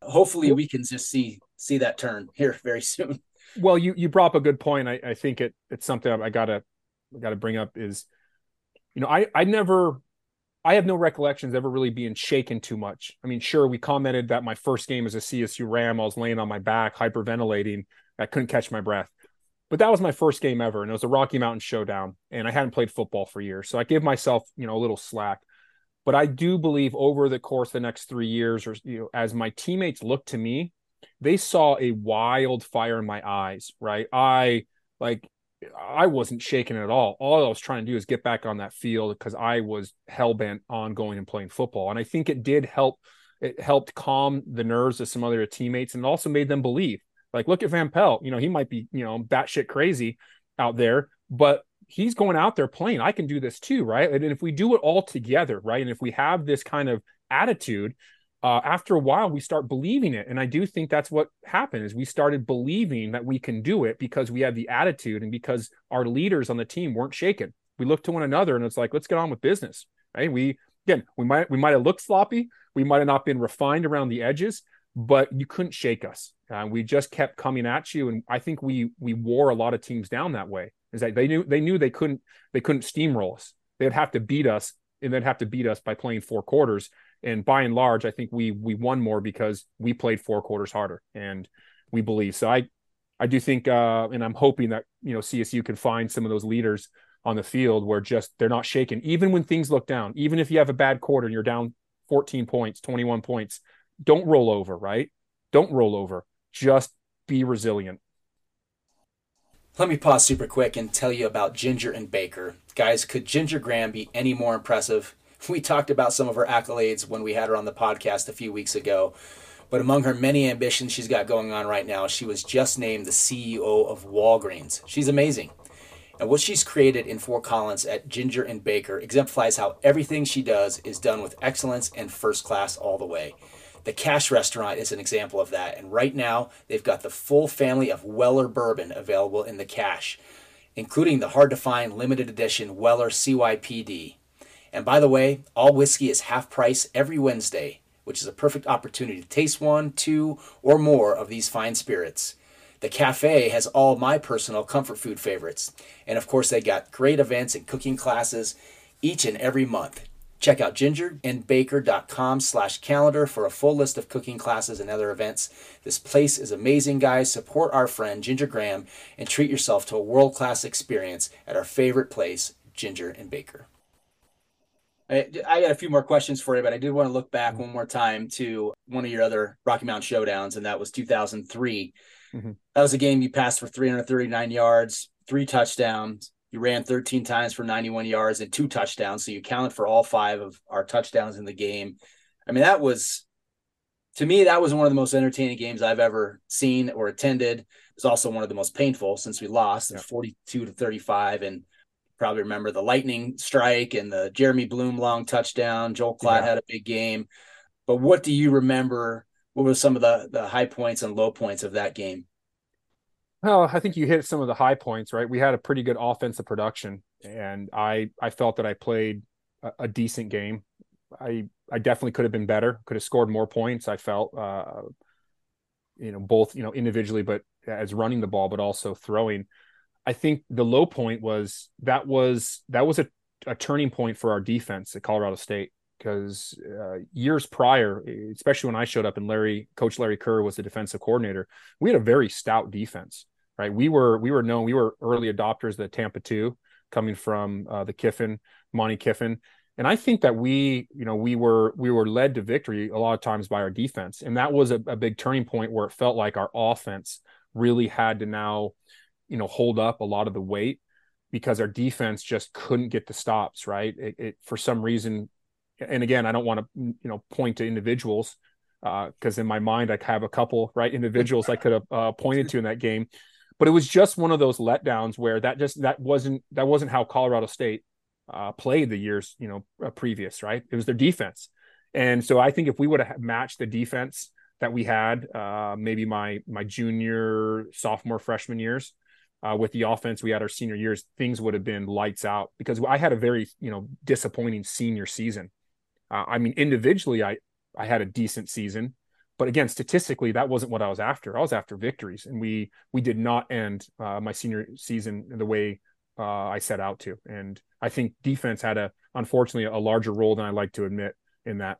hopefully we can just see see that turn here very soon. Well, you you brought up a good point. I, I think it it's something I gotta gotta bring up is, you know, I I never I have no recollections ever really being shaken too much. I mean, sure, we commented that my first game as a CSU Ram, I was laying on my back, hyperventilating. I couldn't catch my breath. But that was my first game ever, and it was a Rocky Mountain Showdown, and I hadn't played football for years, so I gave myself, you know, a little slack. But I do believe over the course of the next three years, or you know, as my teammates looked to me, they saw a wild fire in my eyes. Right, I like I wasn't shaking at all. All I was trying to do is get back on that field because I was hell bent on going and playing football. And I think it did help. It helped calm the nerves of some other teammates and also made them believe. Like, look at Van Pelt. You know, he might be, you know, batshit crazy out there, but he's going out there playing. I can do this too, right? And if we do it all together, right? And if we have this kind of attitude, uh, after a while we start believing it. And i do think that's what happened is we started believing that we can do it because we had the attitude and because our leaders on the team weren't shaken. We looked to one another and it's like let's get on with business right? We again we might we might have looked sloppy. We might have not been refined around the edges but you couldn't shake us. Uh, we just kept coming at you. And i think we we wore a lot of teams down that way is that they knew they knew they couldn't they couldn't steamroll us. They'd have to beat us and they'd have to beat us by playing four quarters and by and large, I think we we won more because we played four quarters harder, and we believe. So I I do think, uh, and I'm hoping that you know CSU can find some of those leaders on the field where just they're not shaken, even when things look down. Even if you have a bad quarter and you're down 14 points, 21 points, don't roll over, right? Don't roll over. Just be resilient. Let me pause super quick and tell you about Ginger and Baker. Guys, could Ginger Graham be any more impressive? We talked about some of her accolades when we had her on the podcast a few weeks ago. But among her many ambitions she's got going on right now, she was just named the CEO of Walgreens. She's amazing. And what she's created in Fort Collins at Ginger and Baker exemplifies how everything she does is done with excellence and first class all the way. The Cache Restaurant is an example of that. And right now, they've got the full family of Weller bourbon available in the Cache, including the hard to find limited edition Weller CYPB. And by the way, all whiskey is half price every Wednesday, which is a perfect opportunity to taste one, two, or more of these fine spirits. The cafe has all my personal comfort food favorites. And of course, they got great events and cooking classes each and every month. Check out gingerandbaker.com slash calendar for a full list of cooking classes and other events. This place is amazing, guys. Support our friend Ginger Graham and treat yourself to a world class experience at our favorite place, Ginger and Baker. I, I got a few more questions for you, but I did want to look back one more time to one of your other Rocky Mountain showdowns, and that was 2003. Mm-hmm. That was a game you passed for 339 yards, three touchdowns. You ran 13 times for 91 yards and two touchdowns. So you counted for all five of our touchdowns in the game. I mean, that was, to me, that was one of the most entertaining games I've ever seen or attended. It was also one of the most painful since we lost, yeah. 42 to 35. And probably remember the lightning strike and the Jeremy Bloom long touchdown. Joel Klatt yeah. had a big game. But what do you remember? What were some of the, the high points and low points of that game? Well, I think you hit some of the high points, right? We had a pretty good offensive production, and I I felt that I played a, a decent game. I I definitely could have been better. Could have scored more points. I felt, uh, you know, both you know individually, but as running the ball, but also throwing. I think the low point was that was that was a, a turning point for our defense at Colorado State because uh, years prior, especially when I showed up and Larry, Coach Larry Kerr was the defensive coordinator, we had a very stout defense right? We were we were known we were early adopters of the Tampa two, coming from uh, the Kiffin, Monte Kiffin, and I think that we you know we were we were led to victory a lot of times by our defense, and that was a, a big turning point where it felt like our offense really had to now you know hold up a lot of the weight because our defense just couldn't get the stops right. It, it for some reason, and again, I don't want to you know point to individuals because uh, in my mind I have a couple right individuals I could have uh, pointed to in that game, but it was just one of those letdowns where that just that wasn't that wasn't how Colorado State uh, played the years you know uh, previous, right? It was their defense, and so I think if we would have matched the defense that we had, uh, maybe my my junior, sophomore, freshman years. Uh, with the offense we had our senior years, things would have been lights out because I had a very you know disappointing senior season. Uh, I mean, individually, I I had a decent season, but again, statistically, that wasn't what I was after. I was after victories, and we we did not end uh, my senior season the way uh, I set out to. And I think defense had a unfortunately a larger role than I like to admit in that.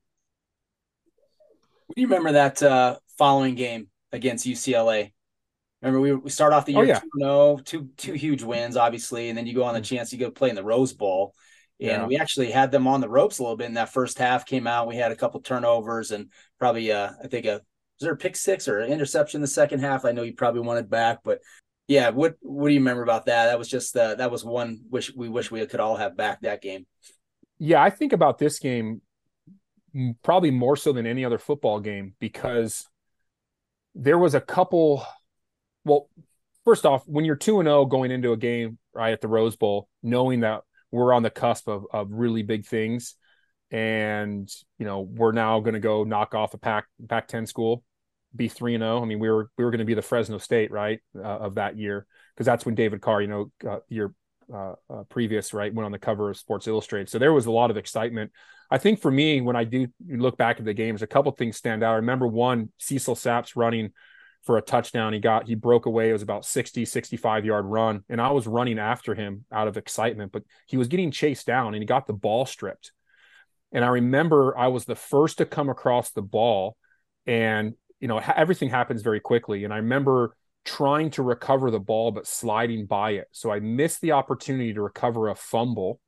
You remember that uh, following game against UCLA? Remember we, we start off the oh, year oh, yeah. 2-0, two two huge wins, obviously, and then you go on the mm-hmm. chance you go play in the Rose Bowl. And yeah. we actually had them on the ropes a little bit in that first half. Came out, we had a couple turnovers and probably, uh, I think, a was there a pick six or an interception in the second half? I know you probably wanted back, but yeah, what what do you remember about that? That was just uh, that was one wish we wish we could all have back that game. Yeah, I think about this game probably more so than any other football game because there was a couple. Well, first off, when you're two and zero oh going into a game right at the Rose Bowl, knowing that we're on the cusp of, of really big things and you know we're now going to go knock off a pac pac 10 school be 3 and 0 i mean we were we were going to be the fresno state right uh, of that year because that's when david carr you know uh, year uh, uh, previous right went on the cover of sports illustrated. So there was a lot of excitement. I think for me when i do look back at the games a couple things stand out. I remember one cecil Sapp's running for a touchdown. He got he broke away. It was about 60, 65 yard run. And I was running after him out of excitement, but he was getting chased down and he got the ball stripped. And I remember I was the first to come across the ball and you know everything happens very quickly and I remember trying to recover the ball but sliding by it. So I missed the opportunity to recover a fumble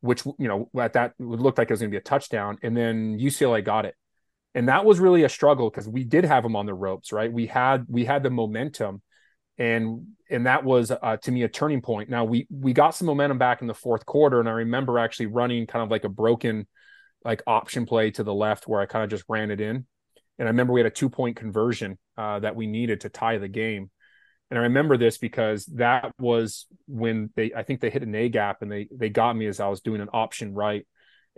which you know at that would look like it was going to be a touchdown and then UCLA got it and that was really a struggle because we did have them on the ropes right? We had we had the momentum and and that was uh, to me a turning point. Now we we got some momentum back in the fourth quarter and i remember actually running kind of like a broken like option play to the left where i kind of just ran it in. And i remember we had a two point conversion uh, that we needed to tie the game. And i remember this because that was when they i think they hit an a gap and they they got me as i was doing an option right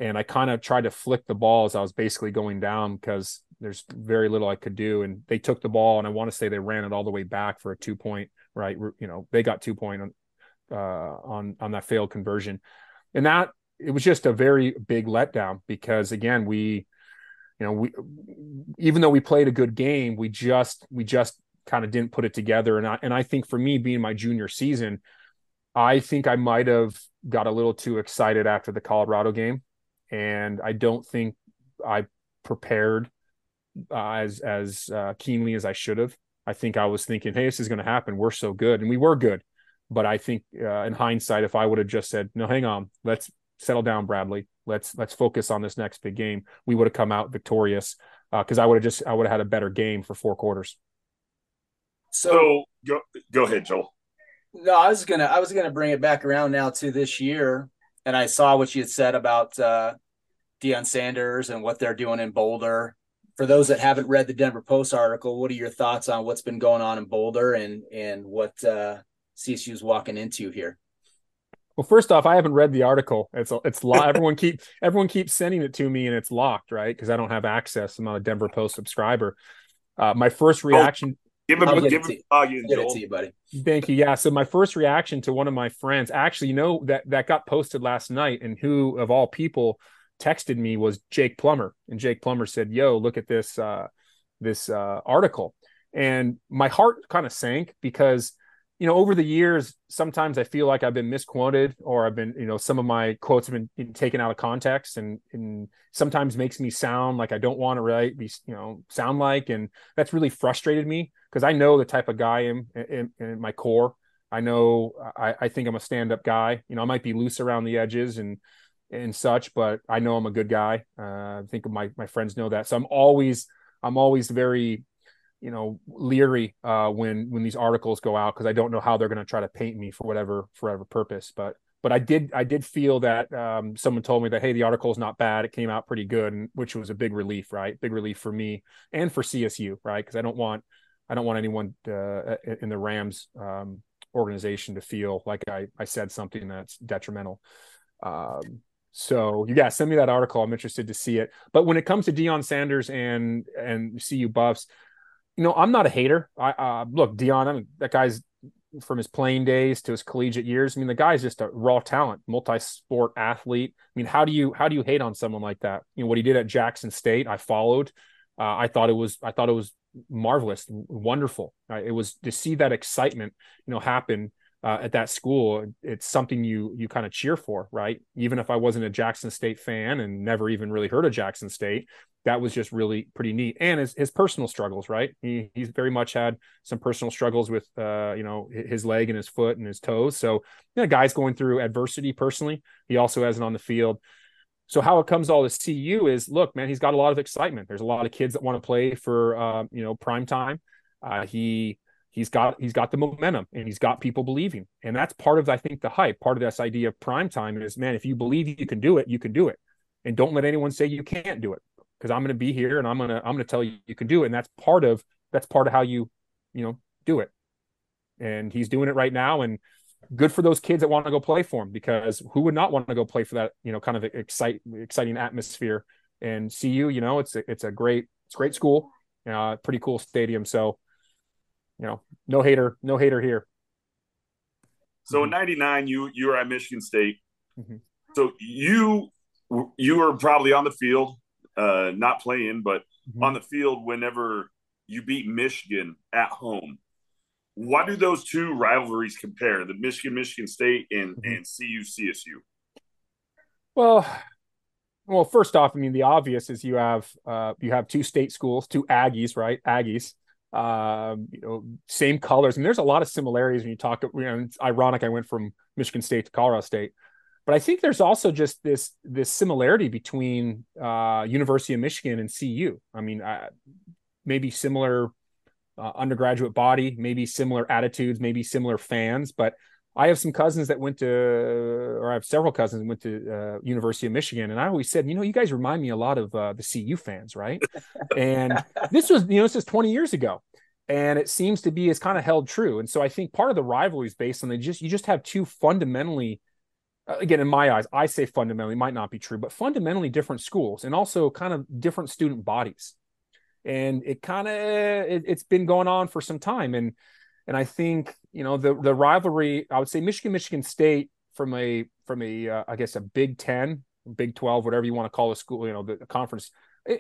and I kind of tried to flick the ball as I was basically going down because there's very little I could do. And they took the ball, and I want to say they ran it all the way back for a two point. Right, you know, they got two point on uh, on on that failed conversion, and that it was just a very big letdown because again we, you know, we even though we played a good game, we just we just kind of didn't put it together. And I and I think for me being my junior season, I think I might have got a little too excited after the Colorado game and I don't think I prepared uh, as as uh, keenly as I should have. I think I was thinking, hey, this is going to happen. We're so good, and we were good. But I think uh, in hindsight, if I would have just said, no, hang on, let's settle down, Bradlee. Let's let's focus on this next big game. We would have come out victorious because uh, I would have just I would have had a better game for four quarters. So go go ahead, Joel. No, I was gonna I was gonna bring it back around now to this year, and I saw what you had said about uh, Deion Sanders and what they're doing in Boulder. For those that haven't read the Denver Post article, what are your thoughts on what's been going on in Boulder and and what uh, CSU is walking into here? Well, first off, I haven't read the article. It's it's lo- everyone keep everyone keeps sending it to me, and it's locked, right? Because I don't have access. I'm not a Denver Post subscriber. Uh, my first oh, reaction. Oh, give him, I'll give him, you, get it to you, buddy. Thank you. Yeah. So my first reaction to one of my friends, actually, you know that that got posted last night, and who of all people texted me was Jake Plummer, and Jake Plummer said, "Yo, look at this uh, this uh, article," and my heart kind of sank because you know, over the years, sometimes I feel like I've been misquoted or I've been, you know, some of my quotes have been taken out of context and, and sometimes makes me sound like I don't want to write, be, you know, sound like. And that's really frustrated me because I know the type of guy I am in, in my core. I know I, I think I'm a stand up guy. You know, I might be loose around the edges and, and such, but I know I'm a good guy. Uh, I think my, my friends know that. So I'm always, I'm always very you know leery uh, when when these articles go out because I don't know how they're going to try to paint me for whatever for purpose. But but I did I did feel that um, someone told me that hey the article is not bad it came out pretty good and which was a big relief right big relief for me and for CSU right because I don't want I don't want anyone to, uh, in the Rams um, organization to feel like I I said something that's detrimental. Um, so you got send me that article. I'm interested to see it. But when it comes to Deion Sanders and and CU Buffs, you know, I'm not a hater. I uh, look, Dion. I mean, that guy's from his playing days to his collegiate years. I mean, the guy's just a raw talent, multi-sport athlete. I mean, how do you how do you hate on someone like that? You know, what he did at Jackson State, I followed. Uh, I thought it was I thought it was marvelous, wonderful. Uh, it was to see that excitement, you know, happen uh, at that school. It's something you you kind of cheer for, right? Even if I wasn't a Jackson State fan and never even really heard of Jackson State, that was just really pretty neat. And his, his personal struggles, right? He, he's very much had some personal struggles with, uh, you know, his leg and his foot and his toes. So, you know, guys going through adversity personally. He also has it on the field. So how it comes all to CU is, look, man, he's got a lot of excitement. There's a lot of kids that want to play for, uh, you know, prime time. Uh, he he's got he's got the momentum and he's got people believing, and that's part of I think the hype. Part of this idea of prime time is, man, if you believe you can do it, you can do it, and don't let anyone say you can't do it because I'm going to be here and I'm going to I'm going to tell you you can do it and that's part of that's part of how you you know do it. And he's doing it right now and good for those kids that want to go play for him because who would not want to go play for that, you know, kind of excite exciting atmosphere and CU, you know, it's a, it's a great it's great school, uh pretty cool stadium so you know, no hater, no hater here. So in 99 you you were at Michigan State. Mm-hmm. So you you were probably on the field uh, not playing, but mm-hmm. on the field whenever you beat Michigan at home. Why do those two rivalries compare? The Michigan Michigan State and mm-hmm. and CU CSU. Well, well, first off, I mean the obvious is you have uh, you have two state schools, two Aggies, right? Aggies, um, you know, same colors. I and there's a lot of similarities when you talk. You know, it's ironic I went from Michigan State to Colorado State, but I think there's also just this this similarity between uh, University of Michigan and CU. I mean, uh, maybe similar uh, undergraduate body, maybe similar attitudes, maybe similar fans. But I have some cousins that went to, or I have several cousins that went to uh, University of Michigan, and I always said, you know, you guys remind me a lot of uh, the CU fans, right? and this was, you know, this is 20 years ago and it seems to be is kind of held true. And so I think part of the rivalry is based on they just you just have two fundamentally uh, again in my eyes i say fundamentally might not be true but fundamentally different schools and also kind of different student bodies and it kind of it, has been going on for some time and and i think you know the the rivalry i would say michigan michigan state from a from a uh, I guess a big 10 big 12 whatever you want to call a school you know the, the conference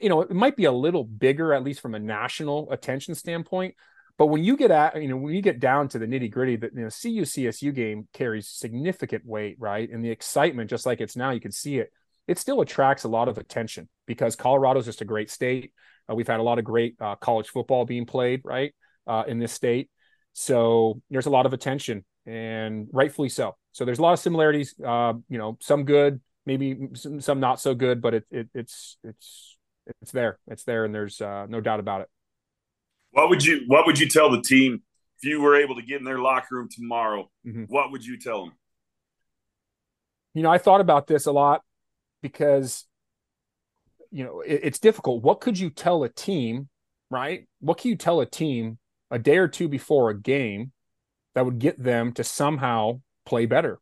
you know it might be a little bigger at least from a national attention standpoint but when you get at, you know, when you get down to the nitty gritty, that you know, CU CSU game carries significant weight, right? And the excitement, just like it's now, you can see it. it still attracts a lot of attention because Colorado's just a great state. Uh, we've had a lot of great uh, college football being played right uh, in this state, so there's a lot of attention, and rightfully so. So there's a lot of similarities. Uh, you know, some good, maybe some, some not so good, but it, it, it's it's it's there. It's there, and there's uh, no doubt about it. What would you What would you tell the team if you were able to get in their locker room tomorrow? Mm-hmm. What would you tell them? You know, I thought about this a lot because you know it, it's difficult. What could you tell a team, right? What can you tell a team a day or two before a game that would get them to somehow play better,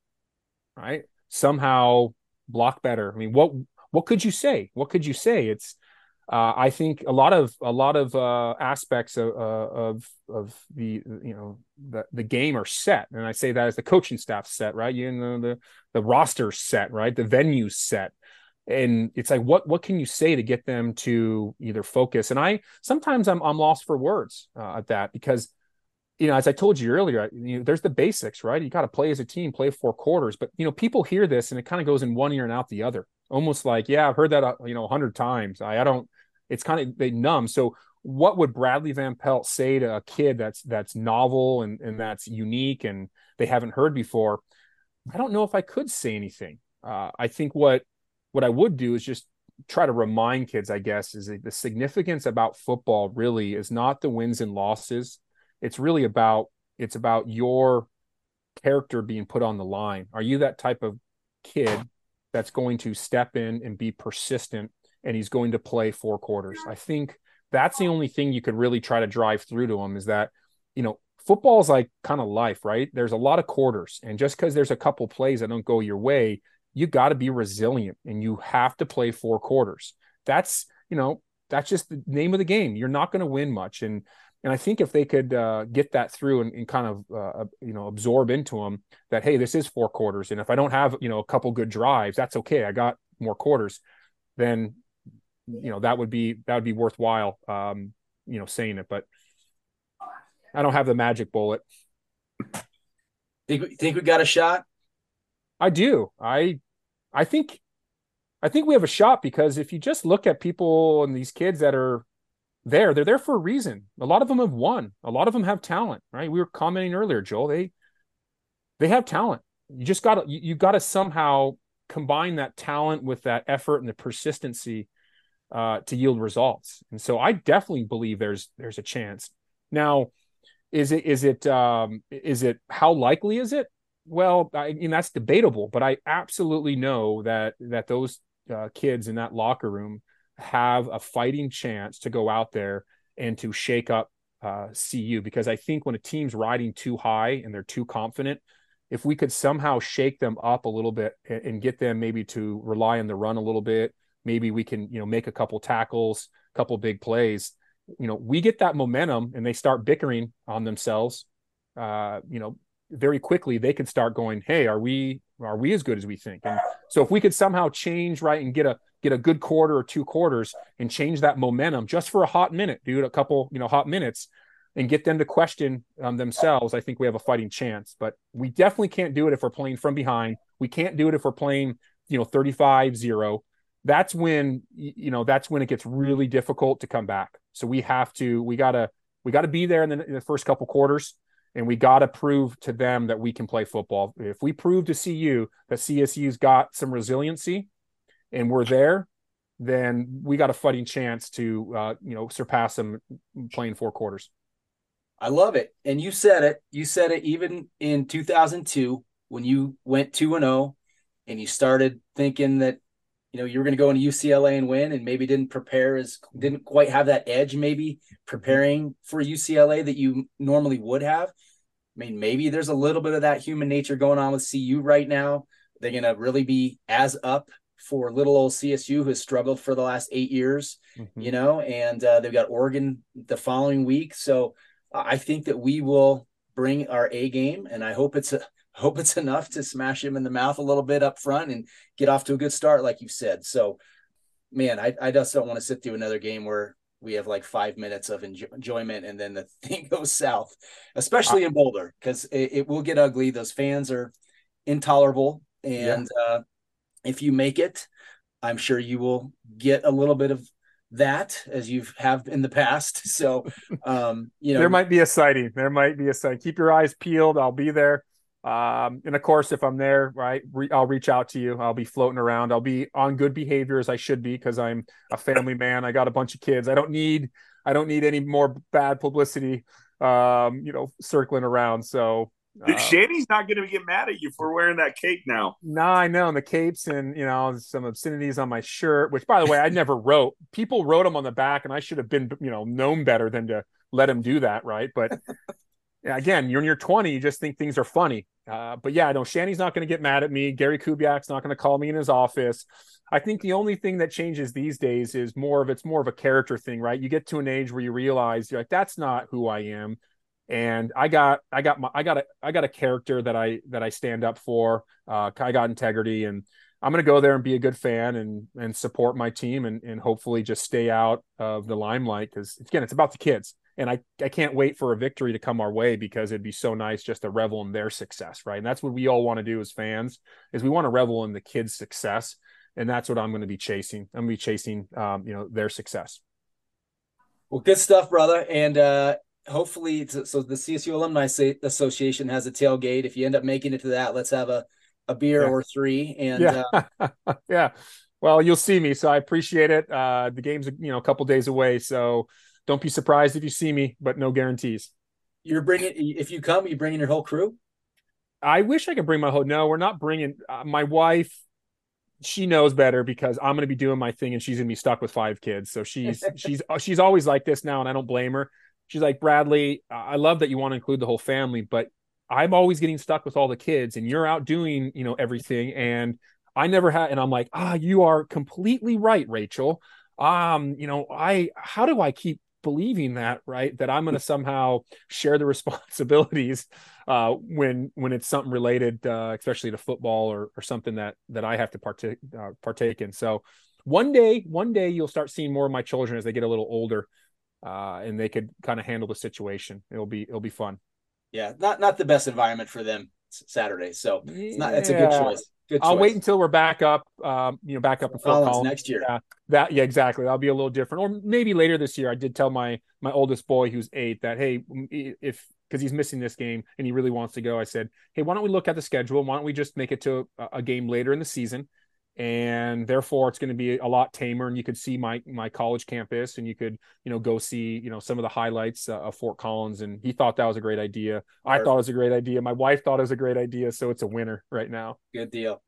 right? Somehow block better. I mean, what what could you say? What could you say? It's uh, I think a lot of a lot of uh, aspects of, uh, of of the you know the the game are set, and I say that as the coaching staff set, right? You know the the roster set, right? The venue set, and it's like what what can you say to get them to either focus? And I sometimes I'm I'm lost for words uh, at that because you know, as I told you earlier, you know, there's the basics, right? You got to play as a team, play four quarters. But you know, people hear this and it kind of goes in one ear and out the other. Almost like, yeah, I've heard that, uh, you know, a hundred times. I, I don't. It's kind of they numb. So, what would Bradlee Van Pelt say to a kid that's that's novel and and that's unique and they haven't heard before? I don't know if I could say anything. Uh, I think what what I would do is just try to remind kids, I guess, is the significance about football really is not the wins and losses it's really about it's about your character being put on the line. Are you that type of kid that's going to step in and be persistent and he's going to play four quarters? I think that's the only thing you could really try to drive through to him is that, you know, football is like kind of life, right? There's a lot of quarters. And just because there's a couple plays that don't go your way, you got to be resilient and you have to play four quarters. That's, you know, that's just the name of the game. You're not going to win much. And and I think if they could uh, get that through and, and kind of uh, you know absorb into them that hey, this is four quarters, and if I don't have you know a couple good drives, that's okay. I got more quarters. Then you know that would be that would be worthwhile. Um, you know, saying it, but I don't have the magic bullet. Think think we got a shot? I do. I I think I think we have a shot because if you just look at people and these kids that are there. They're there for a reason. A lot of them have won. A lot of them have talent, right? We were commenting earlier, Joel. They they have talent. You just got to you, you got to somehow combine that talent with that effort and the persistency uh, to yield results. And so I definitely believe there's there's a chance. Now, is it is it um, is it how likely is it? Well, I mean that's debatable, but I absolutely know that that those uh, kids in that locker room have a fighting chance to go out there and to shake up uh, CU because I think when a team's riding too high and they're too confident, if we could somehow shake them up a little bit and, and get them maybe to rely on the run a little bit, maybe we can you know make a couple tackles, a couple big plays. You know, we get that momentum and they start bickering on themselves. Uh, you know, very quickly they can start going, "Hey, are we are we as good as we think?" And so if we could somehow change right and get a get a good quarter or two quarters and change that momentum just for a hot minute, dude, a couple, you know, hot minutes and get them to question um, themselves, I think we have a fighting chance. But we definitely can't do it if we're playing from behind. We can't do it if we're playing, you know, 35 0. That's when, you know, that's when it gets really difficult to come back. So we have to, we got to, we got to be there in the, in the first couple quarters and we got to prove to them that we can play football. If we prove to CU that CSU's got some resiliency, and we're there, then we got a fighting chance to uh, you know surpass them playing four quarters. I love it, and you said it. You said it even in 2002 when you went two and zero, oh and you started thinking that you know you were going to go into UCLA and win, and maybe didn't prepare as didn't quite have that edge, maybe preparing for UCLA that you normally would have. I mean, maybe there's a little bit of that human nature going on with CU right now. They're going to really be as up for little old CSU who has struggled for the last eight years, mm-hmm. you know, and uh, they've got Oregon the following week. So uh, I think that we will bring our A game, and I hope it's a hope it's enough to smash him in the mouth a little bit up front and get off to a good start, like you said. So, man, I, I just don't want to sit through another game where we have like five minutes of enjoy- enjoyment and then the thing goes south, especially in Boulder, because it, it, will get ugly. Those fans are intolerable, and yeah. uh, if you make it, I'm sure you will get a little bit of that as you've have in the past. So, um, you know, there might be a sighting. There might be a sighting. Keep your eyes peeled. I'll be there. Um, and of course, if I'm there, right, re- I'll reach out to you. I'll be floating around. I'll be on good behavior as I should be because I'm a family man. I got a bunch of kids. I don't need, I don't need any more bad publicity, um, you know, circling around. So uh, Shanny's not going to get mad at you for wearing that cape now. No, nah, I know. And the capes and, you know, some obscenities on my shirt, which by the way, I never wrote. People wrote them on the back and I should have been, you know, known better than to let them do that. Right. But again, you're in your 20, you just think things are funny. Uh, but yeah, know Shanny's not going to get mad at me. Gary Kubiak's not going to call me in his office. I think the only thing that changes these days is more of it's more of a character thing, right? You get to an age where you realize you're like, that's not who I am and I got I got my I got a I got a character that I that I stand up for. Uh, I got integrity, and I'm going to go there and be a good fan and and support my team and and hopefully just stay out of the limelight because again it's about the kids and I I can't wait for a victory to come our way because it'd be so nice just to revel in their success, right? And that's what we all want to do as fans is we want to revel in the kids' success, and that's what I'm going to be chasing. I'm going to be chasing um, you know their success. Well, good stuff, brother. And uh, hopefully, so the CSU Alumni Association has a tailgate. If you end up making it to that, let's have a, a beer yeah. or three. And yeah. Uh, yeah. Well, you'll see me, so I appreciate it. Uh, the game's you know a couple days away, so don't be surprised if you see me, but no guarantees. You're bringing if you come, you bringing your whole crew. I wish I could bring my whole. No, we're not bringing. Uh, my wife she knows better because I'm going to be doing my thing and she's going to be stuck with five kids. So she's she's she's always like this now, and I don't blame her she's like, Bradlee, I love that you want to include the whole family, but I'm always getting stuck with all the kids and you're out doing, you know, everything. And I never had, and I'm like, ah, you are completely right, Rachel. Um, you know, I, how do I keep believing that, right? That I'm going to somehow share the responsibilities, uh, when, when it's something related, uh, especially to football or, or something that, that I have to partake, uh, partake in. So one day, one day you'll start seeing more of my children as they get a little older uh, and they could kind of handle the situation. It'll be it'll be fun. Yeah, not not the best environment for them Saturday, so it's not. It's a good choice. Good I'll wait until we're back up. Um, you know, back up in Fort Collins next year. Yeah, that yeah, exactly. That'll be a little different, or maybe later this year. I did tell my my oldest boy, who's eight, that hey, if because he's missing this game and he really wants to go, I said, hey, why don't we look at the schedule? Why don't we just make it to a, a game later in the season? And therefore it's going to be a lot tamer and you could see my my college campus and you could you know go see you know some of the highlights uh, of fort collins and he thought that was a great idea. I thought it was a great idea. My wife thought it was a great idea so it's a winner right now. Good deal.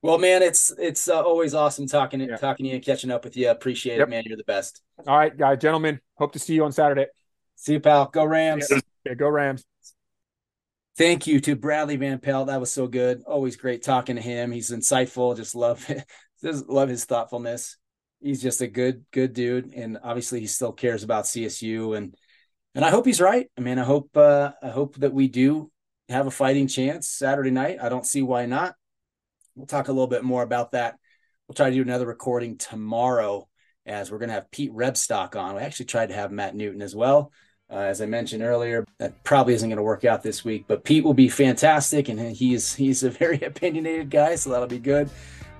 Well man it's it's uh, always awesome talking yeah. talking to you and catching up with you. Appreciate yep. it man. You're the best. All right guys gentlemen hope to see you on saturday. See you pal. Go rams. Yeah, go rams Thank you to Bradlee Van Pelt. That was so good. Always great talking to him. He's insightful. Just love. Just love his thoughtfulness. He's just a good, good dude. And obviously he still cares about CSU. And and I hope he's right. I mean, I hope uh I hope that we do have a fighting chance Saturday night. I don't see why not. We'll talk a little bit more about that. We'll try to do another recording tomorrow as we're gonna have Pete Rebstock on. We actually tried to have Matt Newton as well. Uh, as I mentioned earlier, that probably isn't going to work out this week, but Pete will be fantastic, and he's he's a very opinionated guy, so that'll be good.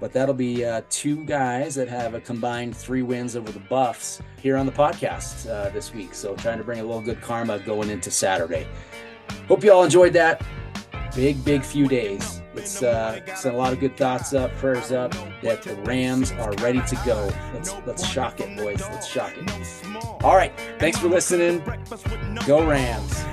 But that'll be uh, two guys that have a combined three wins over the Buffs here on the podcast uh, this week. So trying to bring a little good karma going into Saturday. Hope you all enjoyed that big, big few days. Let's uh, send a lot of good thoughts up, prayers up that the Rams are ready to go. Let's let's shock it, boys. Let's shock it. All right. Thanks for listening. Go Rams.